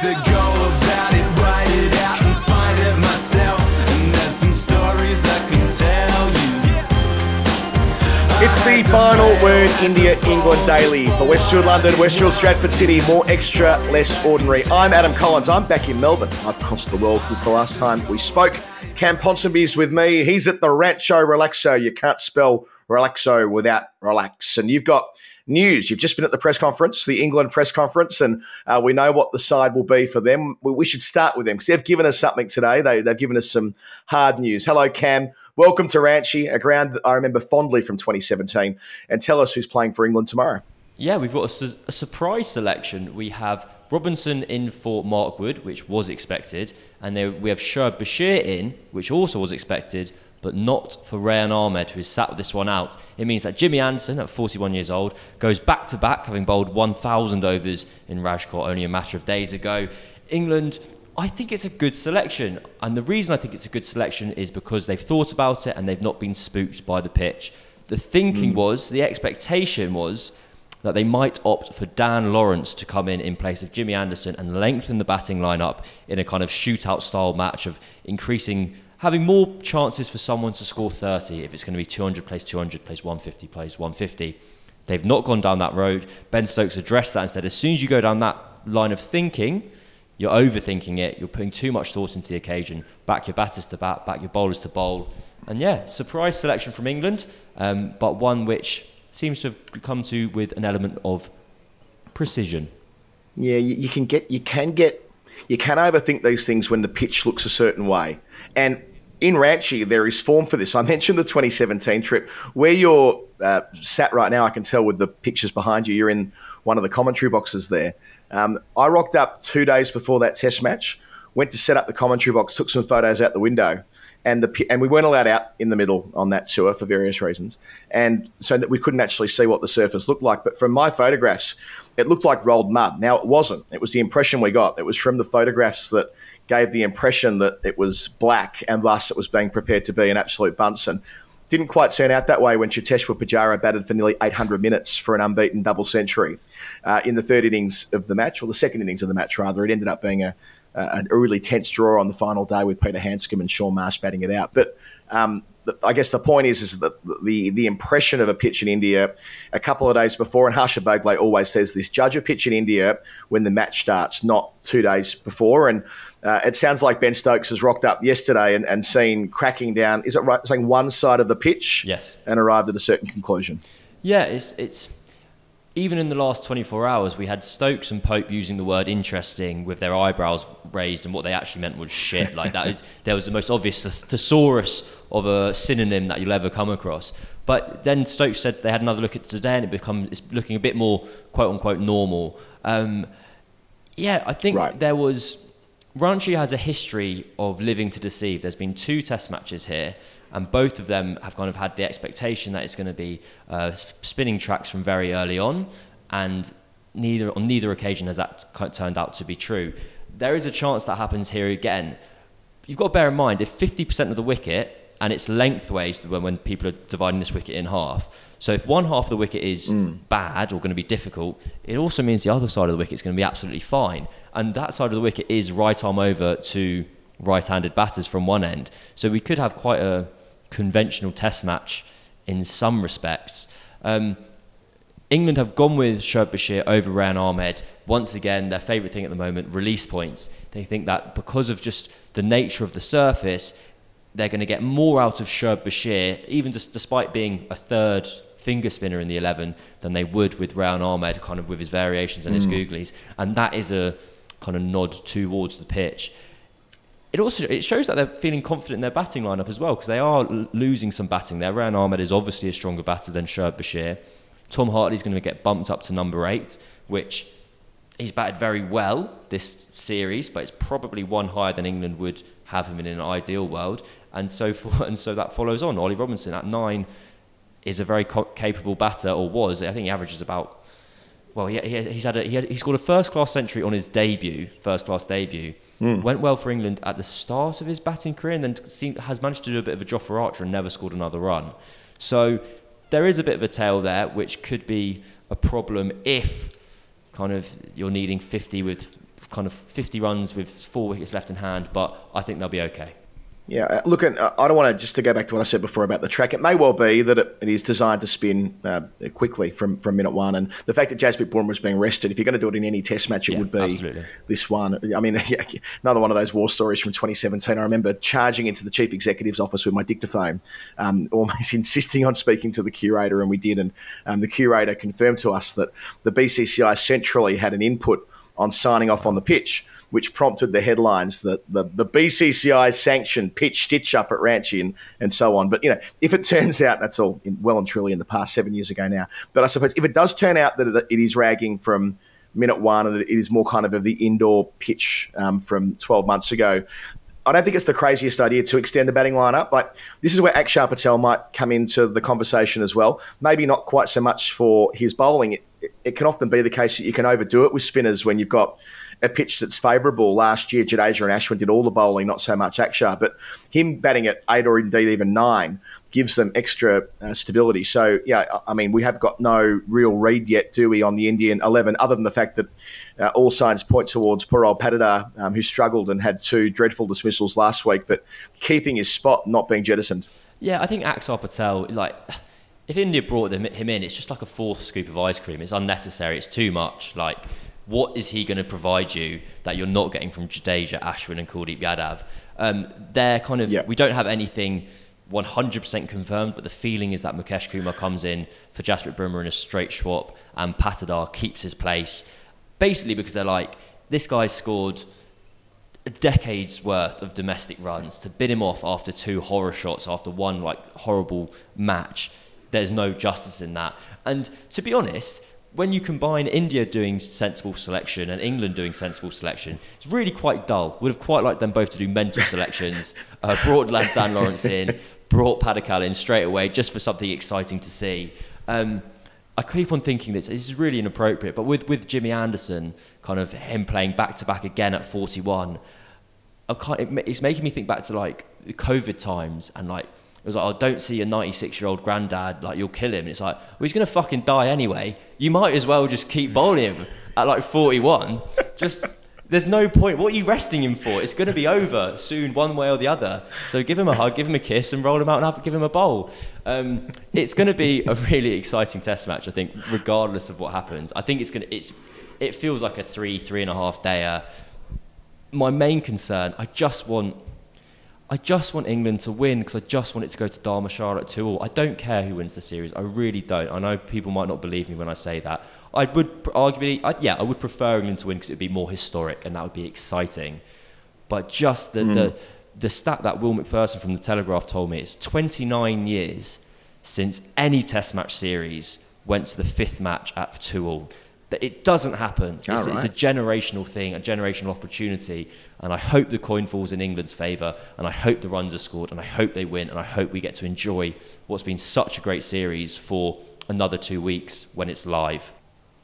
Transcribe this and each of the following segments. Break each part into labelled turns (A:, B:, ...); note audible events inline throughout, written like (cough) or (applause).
A: to go about it, write it out, and find it myself. And there's some stories I can tell you.
B: It's the final word India England daily for Westfield London, Westfield Stratford City. More extra, less ordinary. I'm Adam Collins. I'm back in Melbourne. I've crossed the world since the last time we spoke. Cam Ponsonby's with me. He's at the Rancho Relaxo. You can't spell Relaxo without relax. And you've got news. You've just been at the press conference, the England press conference, and uh, we know what the side will be for them. We, we should start with them because they've given us something today. They, they've given us some hard news. Hello, Cam. Welcome to Ranchi, a ground that I remember fondly from 2017. And tell us who's playing for England tomorrow.
C: Yeah, we've got a, su- a surprise selection. We have Robinson in for Mark Wood, which was expected, and we have Shoaib Bashir in, which also was expected, but not for Rehan Ahmed, who has sat this one out. It means that Jimmy Anderson, at 41 years old, goes back to back, having bowled 1,000 overs in Rajkot only a matter of days ago. England, I think it's a good selection, and the reason I think it's a good selection is because they've thought about it and they've not been spooked by the pitch. The thinking mm. was, the expectation was that they might opt for Dan Lawrence to come in in place of Jimmy Anderson and lengthen the batting lineup in a kind of shootout style match of increasing, having more chances for someone to score 30 if it's going to be 200 plays 200 plays 150 plays 150. They've not gone down that road. Ben Stokes addressed that and said, as soon as you go down that line of thinking, you're overthinking it. You're putting too much thought into the occasion. Back your batters to bat, back your bowlers to bowl. And yeah, surprise selection from England, um, but one which seems to have come to with an element of precision.
B: Yeah, you, you can get, you can get, you can overthink these things when the pitch looks a certain way. And in Ranchi, there is form for this. I mentioned the 2017 trip. Where you're uh, sat right now, I can tell with the pictures behind you, you're in one of the commentary boxes there. Um, I rocked up two days before that test match, went to set up the commentary box, took some photos out the window, and the and we weren't allowed out in the middle on that tour for various reasons, and so that we couldn't actually see what the surface looked like. But from my photographs, it looked like rolled mud. Now it wasn't. It was the impression we got. It was from the photographs that gave the impression that it was black, and thus it was being prepared to be an absolute Bunsen. Didn't quite turn out that way when Cheteshwar Pujara batted for nearly 800 minutes for an unbeaten double century uh, in the third innings of the match, or the second innings of the match, rather. It ended up being a, a, a really tense draw on the final day with Peter Handscomb and Shaun Marsh batting it out. But um, I guess the point is, is that the, the impression of a pitch in India a couple of days before, and Harsha Bhogle always says this judge a pitch in India when the match starts, not two days before. And uh, it sounds like Ben Stokes has rocked up yesterday and, and seen cracking down, is it right, saying one side of the pitch?
C: Yes.
B: And arrived at a certain conclusion.
C: Yeah, it's it's even in the last 24 hours, we had Stokes and Pope using the word interesting with their eyebrows raised, and what they actually meant was shit. Like that is, there was the most obvious thesaurus of a synonym that you'll ever come across. But then Stokes said they had another look at today, and it becomes it's looking a bit more quote unquote normal. Um, yeah, I think
B: Right.
C: there was. Ranchi has a history of living to deceive. There's been two test matches here, and both of them have kind of had the expectation that it's going to be uh, spinning tracks from very early on, and neither on neither occasion has that turned out to be true. There is a chance that happens here again. You've got to bear in mind if 50% of the wicket and it's lengthways when, when people are dividing this wicket in half. So if one half of the wicket is bad or going to be difficult, it also means the other side of the wicket is going to be absolutely fine. And that side of the wicket is right arm over to right-handed batters from one end. So we could have quite a conventional test match in some respects. Um, England have gone with Shoaib Bashir over Rehan Ahmed. Once again, their favourite thing at the moment, release points. They think that because of just the nature of the surface, they're going to get more out of Shoaib Bashir, even just despite being a third finger spinner in the 11, than they would with Rehan Ahmed, kind of with his variations and his mm. googlies. And that is a kind of nod towards the pitch it also it shows that they're feeling confident in their batting lineup as well because they are l- losing some batting there. Rehan Ahmed is obviously a stronger batter than Shoaib Bashir. Tom Hartley's going to get bumped up to number eight, which he's batted very well this series, but it's probably one higher than England would have him in an ideal world. And so for, (laughs) and so that follows on. Ollie Robinson at nine is a very co- capable batter, or was. I think he averages about. Well, he, he, he's had a, he, had, he scored a first class century on his debut, first class debut. Hmm. Went well for England at the start of his batting career, and then seemed, has managed to do a bit of a Jofra Archer and never scored another run. So there is a bit of a tail there, which could be a problem if kind of you're needing 50 with kind of 50 runs with four wickets left in hand, but I think they'll be okay.
B: Yeah, uh, look, uh, I don't want to just to go back to what I said before about the track. It may well be that it, it is designed to spin uh, quickly from, from minute one, and the fact that Jasprit Bumrah was being rested, if you're going to do it in any Test match, it
C: Yeah,
B: would be
C: absolutely.
B: this one. I mean, (laughs) yeah, another one of those war stories from 2017. I remember charging into the chief executive's office with my dictaphone, um, (laughs) almost insisting on speaking to the curator, and we did. And um, the curator confirmed to us that the BCCI centrally had an input on signing off on the pitch, which prompted the headlines that the, the BCCI sanctioned pitch stitch up at Ranchi and, and so on. But, you know, if it (laughs) turns out that's all in, well and truly in the past seven years ago now. But I suppose if it does turn out that it is ragging from minute one and it is more kind of of the indoor pitch um, from 12 months ago, I don't think it's the craziest idea to extend the batting lineup. Like this is where Akshar Patel might come into the conversation as well. Maybe not quite so much for his bowling. It, can often be the case that you can overdo it with spinners when you've got a pitch that's favourable. Last year, Jadeja and Ashwin did all the bowling, not so much Akshar. But him batting at eight or indeed even nine gives them extra uh, stability. So, yeah, I I mean, we have got no real read yet, do we, on the Indian 11, other than the fact that uh, all signs point towards poor old Patidar, um, who struggled and had two dreadful dismissals last week, but keeping his spot, not being jettisoned.
C: Yeah, I think Axar Patel, like, if India brought them, him in, it's just like a fourth scoop of ice cream. It's unnecessary. It's too much. Like, what is he going to provide you that you're not getting from Jadeja, Ashwin, and Kuldeep Yadav? Um, they're kind of.
B: Yeah.
C: We don't have anything 100% confirmed, but the feeling is that Mukesh Kumar comes in for Jasprit Bumrah in a straight swap, and Patidar keeps his place, basically because they're like, this guy's scored a decade's worth of domestic runs to bid him off after two horror shots after one like horrible match there's no justice in that and to be honest when you combine India doing sensible selection and England doing sensible selection, it's really quite dull. Would have quite liked them both to do mental (laughs) selections. Uh, brought Dan Lawrence in, brought Padikkal in straight away just for something exciting to see. Um, I keep on thinking this, this is really inappropriate, but with, with Jimmy Anderson, kind of him playing back to back again at 41, I can't, it, it's making me think back to like the COVID times and like it was like, oh, don't see a 96 year old granddad, like you'll kill him. And it's like, well, he's gonna fucking die anyway. You might as well just keep bowling him at like 41. Just there's no point. What are you resting him for? It's gonna be over soon, one way or the other. So give him a hug, give him a kiss, and roll him out and have, give him a bowl. Um, it's gonna be a really exciting Test match, I think, regardless of what happens. I think it's gonna. It's it feels like a three, three and a half dayer my main concern, I just want, I just want England to win because I just want it to go to Dharamshala at two all. I don't care who wins the series. I really don't. I know people might not believe me when I say that. I would arguably, I, yeah, I would prefer England to win because it would be more historic and that would be exciting. But just the, the mm. the stat that Will McPherson from the Telegraph told me, it's 29 years since any Test match series went to the fifth match at two all. That it doesn't happen. It's,
B: All
C: it's a generational thing, a generational opportunity, and I hope the coin falls in England's favour, and I hope the runs are scored, and I hope they win, and I hope we get to enjoy what's been such a great series for another two weeks when it's live.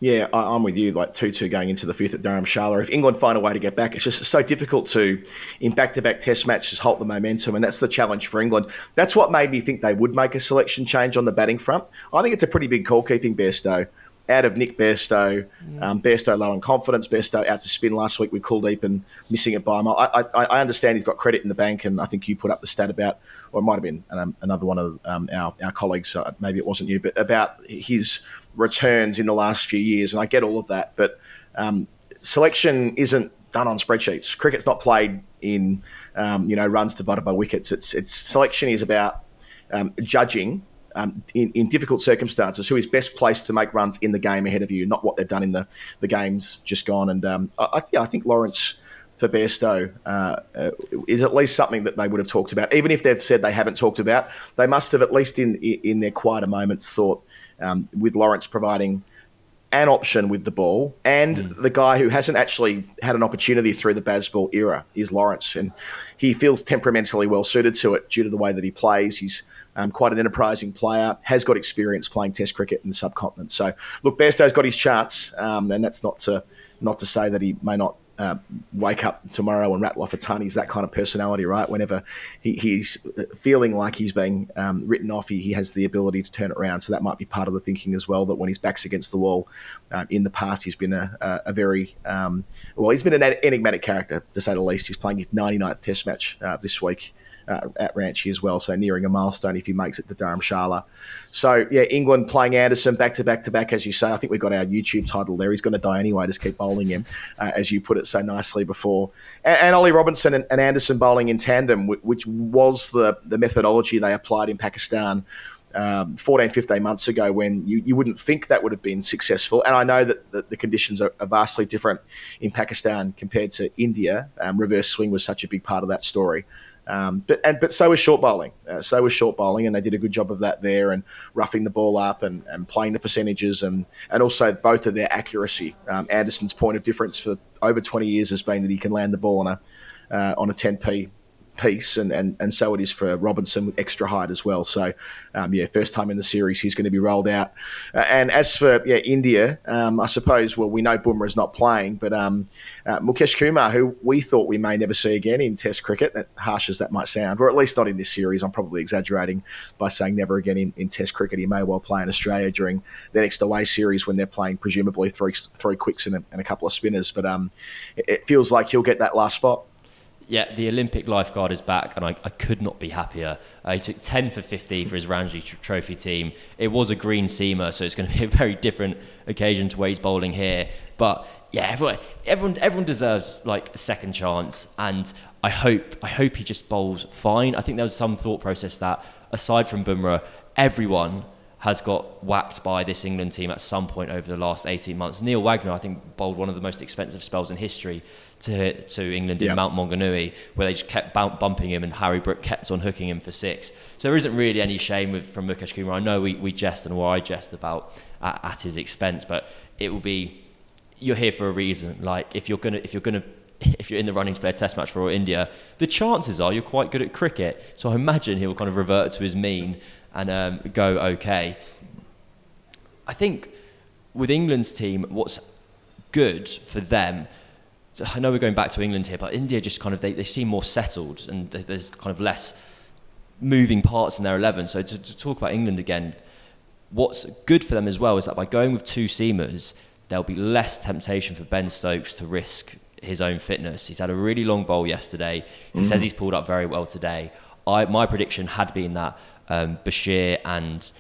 B: Yeah, I, I'm with you. Like two two going into the fifth at Dharamshala. If England find a way to get back, it's just so difficult to, in back-to-back Test matches, halt the momentum, and that's the challenge for England. That's what made me think they would make a selection change on the batting front. I think it's a pretty big call keeping Bairstow out of Nick Bairstow. Um, Bairstow low in confidence. Bairstow out to spin last week with Kuldeep and missing it by a mile. I, I, I understand he's got credit in the bank, and I think you put up the stat about, or it might have been um, another one of um, our, our colleagues, uh, maybe it wasn't you, but about his returns in the last few years. And I get all of that, but um, selection isn't done on spreadsheets. Cricket's not played in um, you know runs divided by wickets. It's it's selection is about um, judging um, in, in difficult circumstances who is best placed to make runs in the game ahead of you, not what they've done in the, the games just gone. And um, I, yeah, I think Lawrence for Bairstow uh, uh, is at least something that they would have talked about. Even if they've said they haven't talked about, they must have at least in in their quieter moments thought um, with Lawrence providing an option with the ball, and the guy who hasn't actually had an opportunity through the Bazball era is Lawrence, and he feels temperamentally well suited to it due to the way that he plays. He's um, quite an enterprising player, has got experience playing Test cricket in the subcontinent. So, look, Bairstow's got his chance, um, and that's not to not to say that he may not uh, wake up tomorrow and rattle off a ton. He's that kind of personality, right? Whenever he, he's feeling like he's being um, written off, he, he, has the ability to turn it around. So that might be part of the thinking as well. That when his back's against the wall, uh, in the past he's been a, a, a very um, well, he's been an enigmatic character to say the least. He's playing his 99th Test match uh, this week uh, at Ranchi as well. So nearing a milestone if he makes it to Dharamshala. So yeah, England playing Anderson back to back to back, as you say. I think we got our YouTube title there. He's going to die anyway. Just keep bowling him, uh, as you put it so nicely before. And, and Ollie Robinson and, and, Anderson bowling in tandem, which was the the methodology they applied in Pakistan. Um, 14, 15 months ago when you, you wouldn't think that would have been successful. And I know that the, conditions are, are, vastly different in Pakistan compared to India. Um, reverse swing was such a big part of that story. Um, but and but so was short bowling. Uh, so was short bowling, and they did a good job of that there, and roughing the ball up and, and playing the percentages, and and also both of their accuracy. Um, Anderson's point of difference for over 20 years has been that he can land the ball on a uh, on a 10p piece, and, and, and so it is for Robinson with extra height as well. So, um, yeah, first time in the series, he's going to be rolled out. Uh, and as for yeah, India, um, I suppose, well, we know Bumrah is not playing, but um, uh, Mukesh Kumar, who we thought we may never see again in Test cricket, that harsh as that might sound, or at least not in this series, I'm probably exaggerating by saying never again in, in Test cricket. He may well play in Australia during the next away series when they're playing presumably three three quicks and a, and a couple of spinners. But um, it, it feels like he'll get that last spot.
C: Yeah, the Olympic lifeguard is back, and I, I could not be happier. Uh, he took 10 for 50 for his Ranji tr- Trophy team. It was a green seamer, so it's going to be a very different occasion to where he's bowling here. But yeah, everyone, everyone, everyone deserves like a second chance, and I hope, I hope he just bowls fine. I think there was some thought process that aside from Bumrah, everyone has got whacked by this England team at some point over the last 18 months. Neil Wagner, I think, bowled one of the most expensive spells in history to to England in Mount Maunganui, where they just kept bumping him and Harry Brook kept on hooking him for six. So there isn't really any shame with, from Mukesh Kumar. I know we, we jest and why I jest about at, at his expense, but it will be you're here for a reason. Like if you're gonna if you're gonna (laughs) if you're in the running to play a test match for India, the chances are you're quite good at cricket. So I imagine he'll kind of revert to his mean and um, go okay. I think with England's team, what's good for them. So I know we're going back to England here, but India just kind of they, they seem more settled and there's kind of less moving parts in their 11. So to, to talk about England again, what's good for them as well is that by going with two seamers, there'll be less temptation for Ben Stokes to risk his own fitness. He's had a really long bowl yesterday. He mm. says he's pulled up very well today. I, my prediction had been that um, Bashir and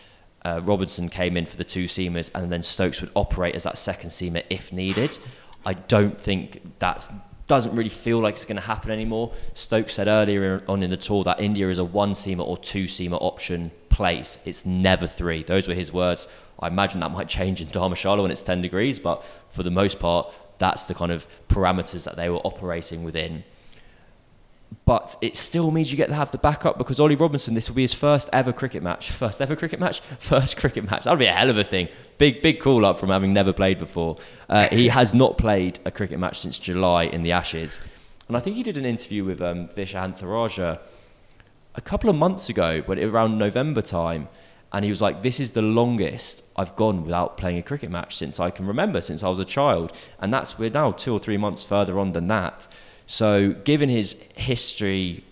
C: uh, Robinson came in for the two seamers, and then Stokes would operate as that second seamer if needed. I don't think that doesn't really feel like it's going to happen anymore. Stokes said earlier on in the tour that India is a one seamer or two seamer option place. It's never three. Those were his words. I imagine that might change in Dharamshala when it's 10 degrees, but for the most part, that's the kind of parameters that they were operating within but it still means you get to have the backup because Ollie Robinson, this will be his first ever cricket match. First ever cricket match? (laughs) First cricket match. That'll be a hell of a thing. Big, big call up from having never played before. Uh, he (laughs) has not played a cricket match since July in the Ashes. And I think he did an interview with um, Viswanatha a couple of months ago, but around November time. And he was like, This is the longest I've gone without playing a cricket match since I can remember, since I was a child. And that's, we're now two or three months further on than that. So, given his history,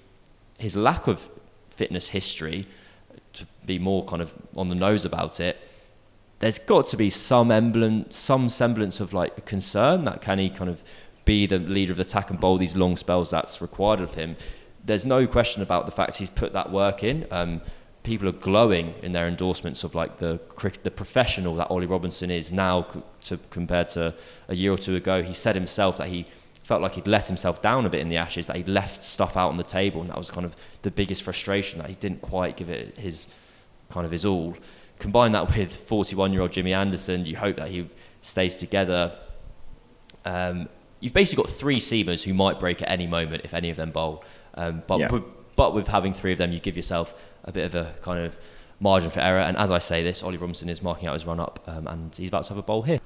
C: his lack of fitness history, to be more kind of on the nose about it, there's got to be some emblem, some semblance of like concern that can he kind of be the leader of the attack and bowl these long spells that's required of him. There's no question about the fact he's put that work in. Um, people are glowing in their endorsements of like the the professional that Ollie Robinson is now to compared to a year or two ago. He said himself that he felt like he'd let himself down a bit in the Ashes, that he'd left stuff out on the table, and that was kind of the biggest frustration that he didn't quite give it his kind of his all. Combine that with 41-year-old Jimmy Anderson, you hope that he stays together. Um, you've basically got three seamers who might break at any moment if any of them bowl. Um, but, yeah. but with having three of them, you give yourself a bit of a kind of margin for error. And as I say this, Ollie Robinson is marking out his run up, um, and he's about to have a bowl here.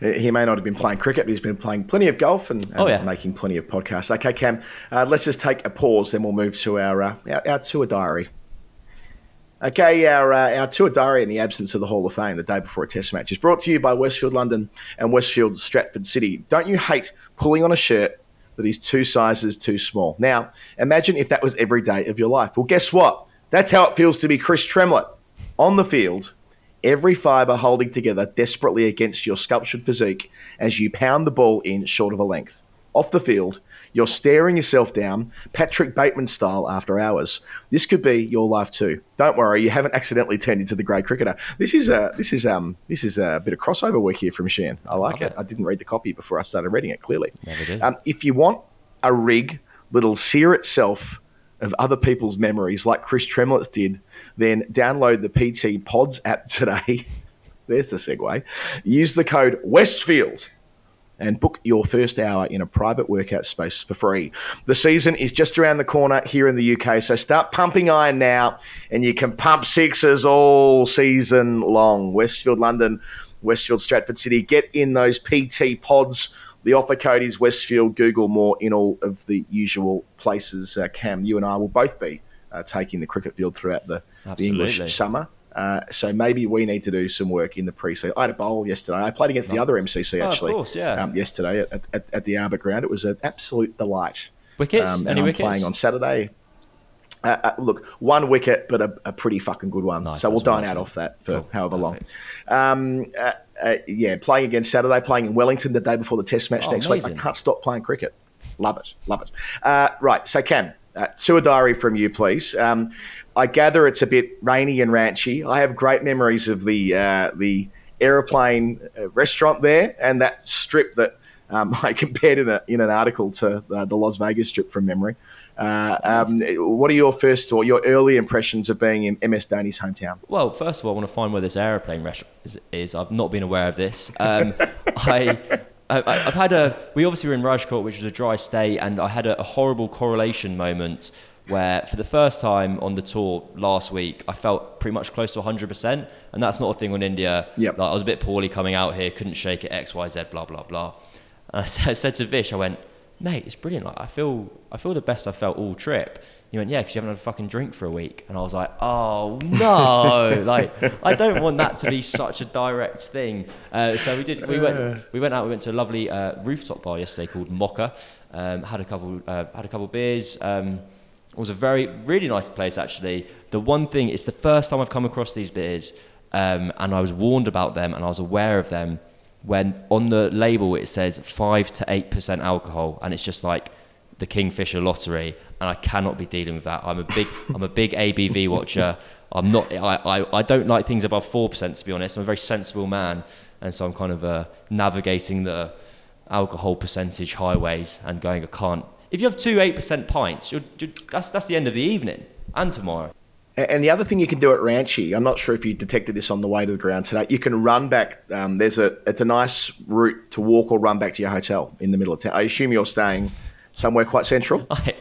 B: He may not have been playing cricket, but he's been playing plenty of golf and, and oh, yeah. making plenty of podcasts. Okay, Cam, uh, let's just take a pause, then we'll move to our uh, our, our, tour diary. Okay, our, uh, our tour diary in the absence of the Hall of Fame the day before a test match is brought to you by Westfield London and Westfield Stratford City. Don't you hate pulling on a shirt that is two sizes too small. Now, imagine if that was every day of your life. Well, guess what? That's how it feels to be Chris Tremlett on the field, every fibre holding together desperately against your sculptured physique as you pound the ball in short of a length. Off the field, you're staring yourself down, Patrick Bateman style, after hours. This could be your life too. Don't worry, you haven't accidentally turned into the great cricketer. This is a this is um this is a bit of crossover work here from Shan. I like
C: Love
B: it.
C: it.
B: I didn't read the copy before I started reading it. Clearly,
C: Never did.
B: Um, if you want a rig that'll sear itself of other people's memories, like Chris Tremlett's did, then download the PT Pods app (laughs) today. There's the segue. Use the code Westfield and book your first hour in a private workout space for free. The season is just around the corner here in the UK, so start pumping iron now, and you can pump sixes all season long. Westfield London, Westfield Stratford City, get in those PT pods. The offer code is Westfield. Google more in all of the usual places. Uh, Cam, you and I will both be uh, taking the cricket field throughout the, the English summer. Uh, so maybe we need to do some work in the pre-season. I had a bowl yesterday. I played against the other MCC
C: Oh, of
B: actually.
C: course, yeah.
B: Um, yesterday at, at, at the Albert Ground, it was an absolute delight.
C: Wickets?
B: Um, and
C: Any
B: I'm
C: wickets?
B: playing on Saturday. Uh, uh, look, one wicket, but a, a pretty fucking good one.
C: Nice,
B: so we'll dine out off that for
C: Cool,
B: however
C: perfect.
B: long. Um, uh, uh, yeah, playing against Saturday, playing in Wellington the day before the Test match
C: Oh,
B: next week. I can't stop playing cricket. Love it, love it. Uh, right, so Cam, uh, to a diary from you, please. Um, I gather it's a bit rainy and Ranchi. I have great memories of the uh, the aeroplane restaurant there and that strip that um, (laughs) I compared in, a, in an article to the Las Vegas strip from memory. Uh, um, what are your first or your early impressions of being in MS Dhoni's hometown?
C: Well, first of all, I want to find where this aeroplane restaurant is. is. I've not been aware of this. Um, (laughs) I, I, I've had a. We obviously were in Rajkot, which was a dry state, and I had a, a horrible correlation moment where, for the first time on the tour last week, I felt pretty much close to 100%, and that's not a thing on India.
B: Yep.
C: Like, I was a bit poorly coming out here, couldn't shake it, X, Y, Z, blah blah blah. I (laughs) said to Vish, I went, mate, it's brilliant. Like, I feel, I feel the best I felt all trip. He went, yeah, because you haven't had a fucking drink for a week. And I was like, oh no, (laughs) like I don't want that to be such a direct thing. Uh, so we did. We went. We went out. We went to a lovely uh, rooftop bar yesterday called Mocha. Um, had a couple. Uh, had a couple beers. Um, it was a very really nice place actually. The one thing, it's the first time I've come across these beers, um, and I was warned about them and I was aware of them when on the label it says five to eight percent alcohol, and it's just like the Kingfisher lottery, and I cannot be dealing with that. I'm a big, (laughs) I'm a big ABV watcher. I'm not, I, I, I don't like things above four percent to be honest. I'm a very sensible man, and so I'm kind of uh, navigating the alcohol percentage highways and going, I can't. If you have two eight percent pints, you're, you're, that's that's the end of the evening and tomorrow.
B: And the other thing you can do at Ranchi, I'm not sure if you detected this on the way to the ground today. You can run back. Um, there's a it's a nice route to walk or run back to your hotel in the middle of town. I assume you're staying somewhere quite central. (laughs)
C: I,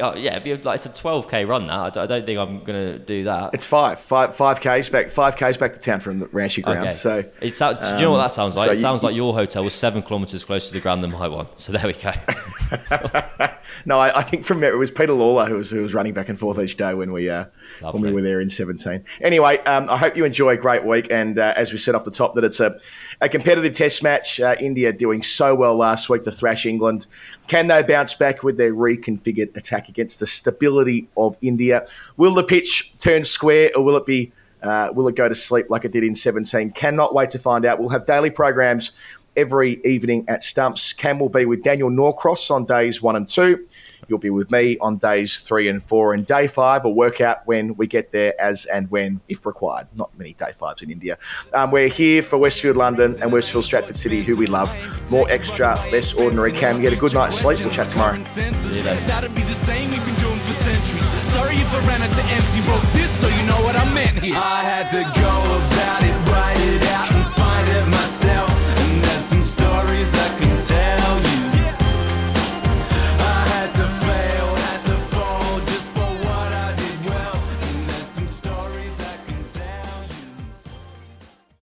C: oh, yeah, like it's a 12k run. That I don't, think I'm gonna do that.
B: It's five, five, five k's back, five k's back to town from the Ranchi ground.
C: Okay.
B: So
C: it sounds, do you know what that sounds like?
B: so
C: it
B: you-
C: sounds like your hotel was seven kilometres closer to the ground than my one. So there we go. (laughs)
B: no, I, I think from there it was Peter Lawler who was who was running back and forth each day when we uh, when we were there in 17. Anyway, um, I hope you enjoy a great week, and uh, as we said off the top, that it's a, a competitive Test match. Uh, India doing so well last week to thrash England. Can they bounce back with their reconfigured attack against the stability of India? Will the pitch turn square, or will it be? Uh, will it go to sleep like it did in 17? Cannot wait to find out. We'll have daily programs every evening at Stumps. Cam will be with Daniel Norcross on days one and two. You'll be with me on days three and four. And day five will work out when we get there as and when, if required. Not many day fives in India. Um, we're here for Westfield London and Westfield Stratford City, who we love. More extra, less ordinary. Cam, get a good night's sleep. We'll chat tomorrow.
A: That'll be the same we've been doing for centuries. Sorry if I ran out to empty. Wrote this so you know what I meant here. I had to